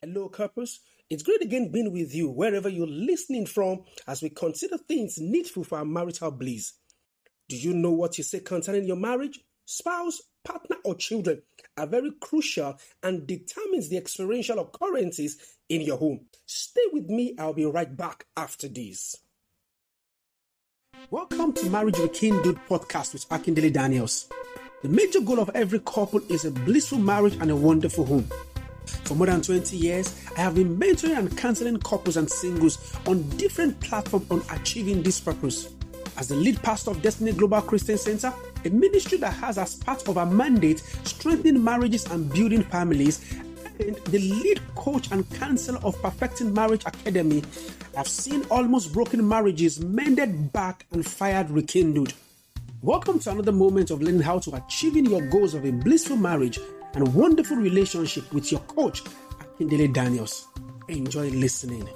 Hello, couples. It's great again being with you wherever you're listening from as we consider things needful for our marital bliss. Do you know what you say concerning your marriage, spouse, partner, or children are very crucial and determines the experiential occurrences in your home. Stay with me, I'll be right back after this. Welcome to Marriage Rekindled podcast with Akindele Daniels. The major goal of every couple is a blissful marriage and a wonderful home. For more than 20 years, I have been mentoring and counseling couples and singles on different platforms on achieving this purpose. As the lead pastor of Destiny Global Christian Center, a ministry that has as part of our mandate strengthening marriages and building families, and the lead coach and counselor of Perfecting Marriage Academy, I've seen almost broken marriages mended back and fired rekindled. Welcome to another moment of learning how to achieving your goals of a blissful marriage and wonderful relationship with your coach, Akindele Daniels. Enjoy listening.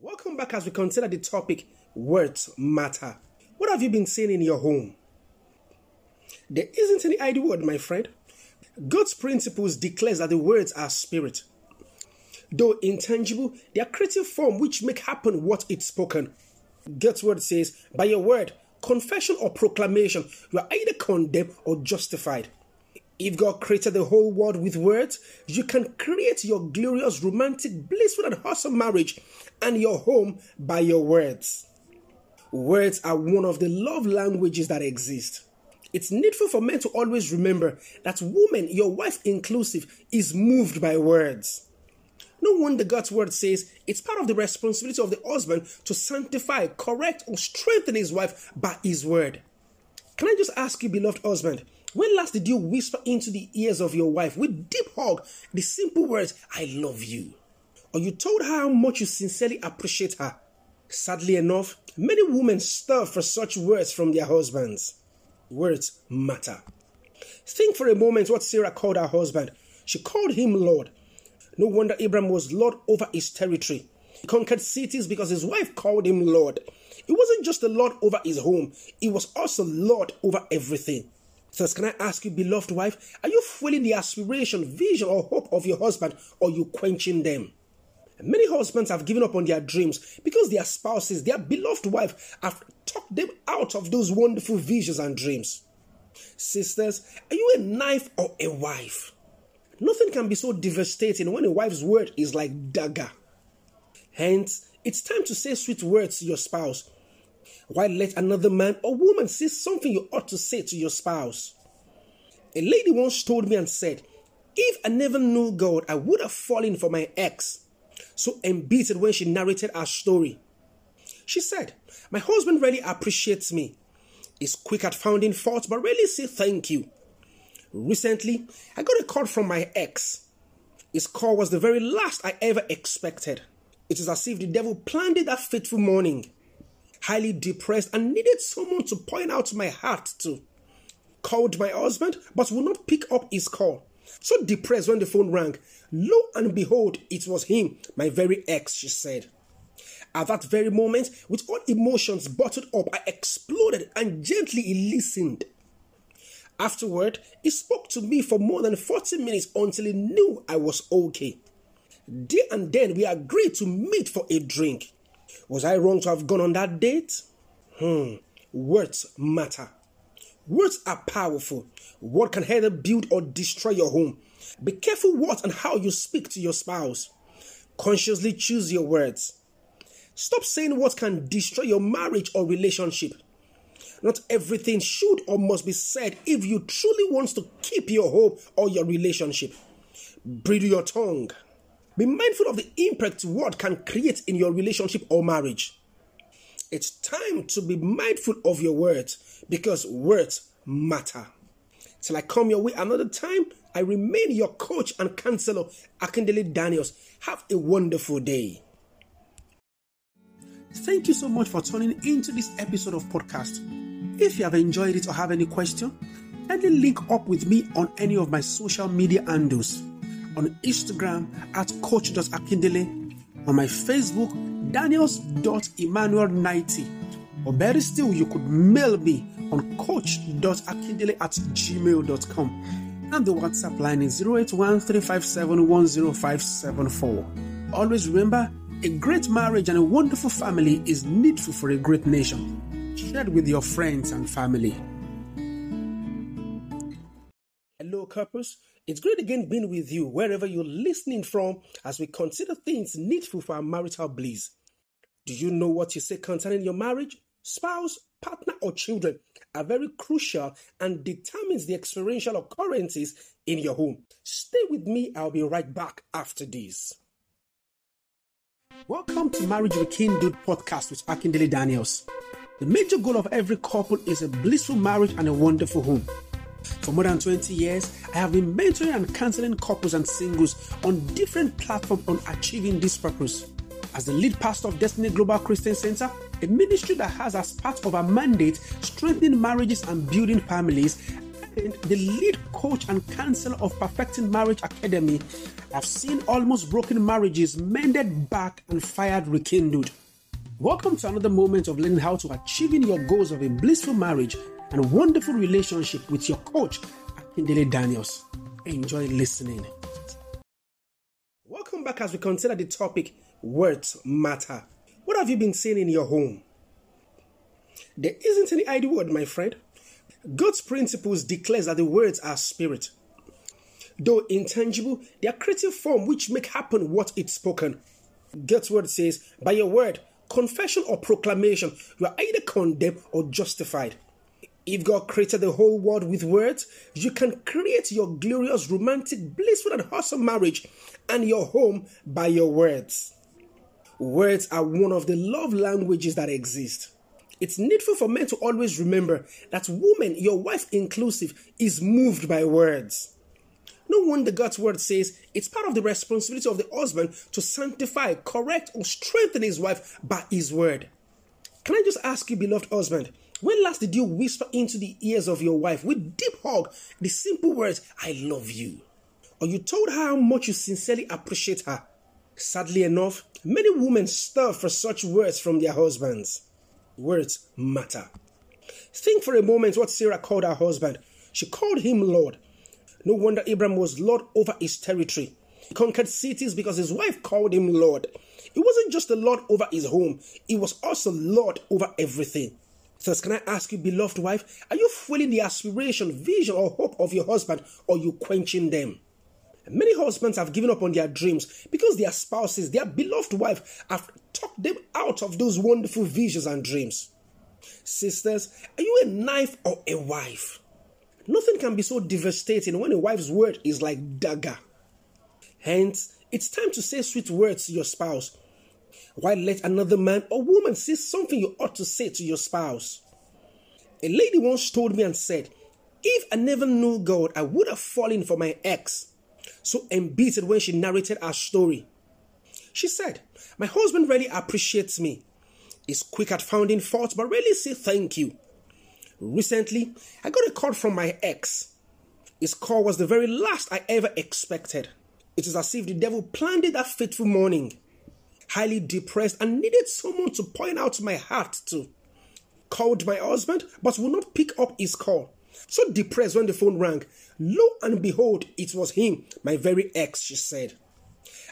Welcome back as we consider the topic Words Matter. What have you been saying in your home? There isn't any idle word, my friend. God's principles declares that the words are spirit. Though intangible, they are creative form which make happen what it's spoken. God's word says, by your word, confession or proclamation, you are either condemned or justified. If God created the whole world with words, you can create your glorious, romantic, blissful, and wholesome marriage and your home by your words. Words are one of the love languages that exist. It's needful for men to always remember that woman, your wife inclusive, is moved by words. No wonder God's word says it's part of the responsibility of the husband to sanctify, correct, or strengthen his wife by his word. Can I just ask you, beloved husband, when last did you whisper into the ears of your wife with deep hug the simple words, I love you? Or you told her how much you sincerely appreciate her? Sadly enough, many women starve for such words from their husbands. Words matter. Think for a moment what Sarah called her husband. She called him Lord. No wonder Abraham was Lord over his territory. He conquered cities because his wife called him Lord. He wasn't just a Lord over his home, he was also Lord over everything. Thus, can I ask you, beloved wife, are you feeling the aspiration, vision, or hope of your husband, or you quenching them? Many husbands have given up on their dreams because their spouses, their beloved wife, have talked them out of those wonderful visions and dreams. Sisters, are you a knife or a wife? Nothing can be so devastating when a wife's word is like dagger. Hence, it's time to say sweet words to your spouse. Why let another man or woman say something you ought to say to your spouse? A lady once told me and said, If I never knew God, I would have fallen for my ex so embittered when she narrated her story. She said, My husband really appreciates me. He's quick at finding faults, but really say thank you. Recently, I got a call from my ex. His call was the very last I ever expected. It is as if the devil planned it that fateful morning. Highly depressed and needed someone to point out my heart to. Called my husband, but would not pick up his call. So depressed when the phone rang. Lo and behold, it was him, my very ex, she said. At that very moment, with all emotions bottled up, I exploded and gently he listened. Afterward, he spoke to me for more than 40 minutes until he knew I was okay. There and then, we agreed to meet for a drink. Was I wrong to have gone on that date? Hmm, words matter. Words are powerful. Word can either build or destroy your home. Be careful what and how you speak to your spouse. Consciously choose your words. Stop saying what can destroy your marriage or relationship. Not everything should or must be said if you truly want to keep your home or your relationship. Bridle your tongue. Be mindful of the impact word can create in your relationship or marriage. It's time to be mindful of your words because words matter. Till I come your way another time, I remain your coach and counselor, Akindele Daniels. Have a wonderful day. Thank you so much for tuning into this episode of podcast. If you have enjoyed it or have any question, kindly link up with me on any of my social media handles. On Instagram at coach.akindele, on my Facebook, daniels.emmanuel90, or better still, you could mail me on coach.akindele at gmail.com. and the WhatsApp line is 081 Always remember, a great marriage and a wonderful family is needful for a great nation. Share it with your friends and family. Hello, couples. It's great again being with you wherever you're listening from as we consider things needful for our marital bliss. Do you know what you say concerning your marriage, spouse, partner, or children are very crucial and determines the experiential occurrences in your home. Stay with me, I'll be right back after this. Welcome to Marriage Rekindled podcast with Akindele Daniels. The major goal of every couple is a blissful marriage and a wonderful home. For more than 20 years, I have been mentoring and counseling couples and singles on different platforms on achieving this purpose. As the lead pastor of Destiny Global Christian Center, a ministry that has as part of our mandate strengthening marriages and building families, and the lead coach and counselor of Perfecting Marriage Academy, I've seen almost broken marriages mended back and fired rekindled. Welcome to another moment of learning how to achieving your goals of a blissful marriage and wonderful relationship with your coach, Akindele Daniels. Enjoy listening. Welcome back as we consider the topic Words Matter. What have you been saying in your home? There isn't any idle word, my friend. God's principles declares that the words are spirit. Though intangible, they are creative form which make happen what it's spoken. God's word says, by your word, confession or proclamation, you are either condemned or justified. If God created the whole world with words, you can create your glorious, romantic, blissful, and wholesome marriage and your home by your words. Words are one of the love languages that exist. It's needful for men to always remember that woman, your wife inclusive, is moved by words. No wonder God's word says it's part of the responsibility of the husband to sanctify, correct, or strengthen his wife by his word. Can I just ask you, beloved husband, when last did you whisper into the ears of your wife with deep hug the simple words, I love you? Or you told her how much you sincerely appreciate her? Sadly enough, many women starve for such words from their husbands. Words matter. Think for a moment what Sarah called her husband. She called him Lord. No wonder Abraham was Lord over his territory. He conquered cities because his wife called him Lord. He wasn't just a Lord over his home, he was also Lord over everything. Thus, can I ask you, beloved wife, are you fueling the aspiration, vision, or hope of your husband, or you quenching them? Many husbands have given up on their dreams because their spouses, their beloved wife, have talked them out of those wonderful visions and dreams. Sisters, are you a knife or a wife? Nothing can be so devastating when a wife's word is like dagger. Hence, it's time to say sweet words to your spouse why let another man or woman say something you ought to say to your spouse? A lady once told me and said, If I never knew God, I would have fallen for my ex. So embittered when she narrated her story. She said, My husband really appreciates me. He's quick at finding fault, but really say thank you. Recently, I got a call from my ex. His call was the very last I ever expected. It is as if the devil planned it that fateful morning highly depressed and needed someone to point out my heart to. Called my husband, but would not pick up his call. So depressed when the phone rang. Lo and behold, it was him, my very ex, she said.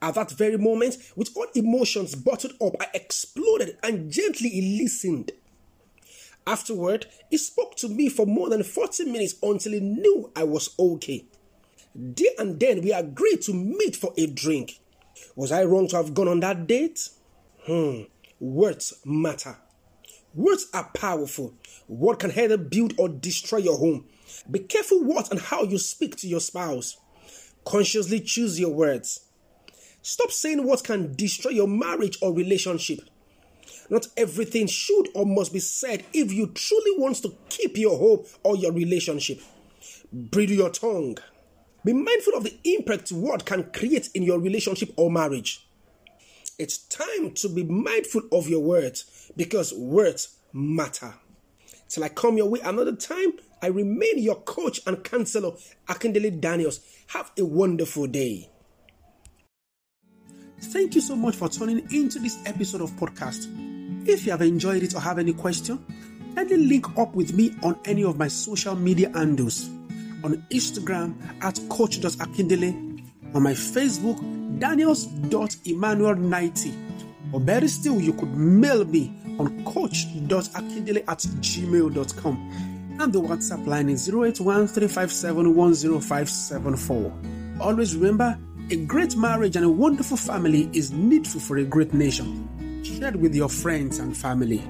At that very moment, with all emotions bottled up, I exploded and gently he listened. Afterward, he spoke to me for more than 40 minutes until he knew I was okay. There and then, we agreed to meet for a drink. Was I wrong to have gone on that date? Hmm. Words matter. Words are powerful. What can either build or destroy your home. Be careful what and how you speak to your spouse. Consciously choose your words. Stop saying what can destroy your marriage or relationship. Not everything should or must be said if you truly want to keep your home or your relationship. Bridle your tongue. Be mindful of the impact word can create in your relationship or marriage. It's time to be mindful of your words because words matter. Till I come your way another time, I remain your coach and counselor, Akindele Daniels. Have a wonderful day. Thank you so much for tuning into this episode of podcast. If you have enjoyed it or have any question, kindly link up with me on any of my social media handles. On Instagram at coach.akindele, on my Facebook, daniels.emmanuel90, or better still, you could mail me on coach.akindele at gmail.com. And the WhatsApp line is 081 Always remember, a great marriage and a wonderful family is needful for a great nation. Share it with your friends and family.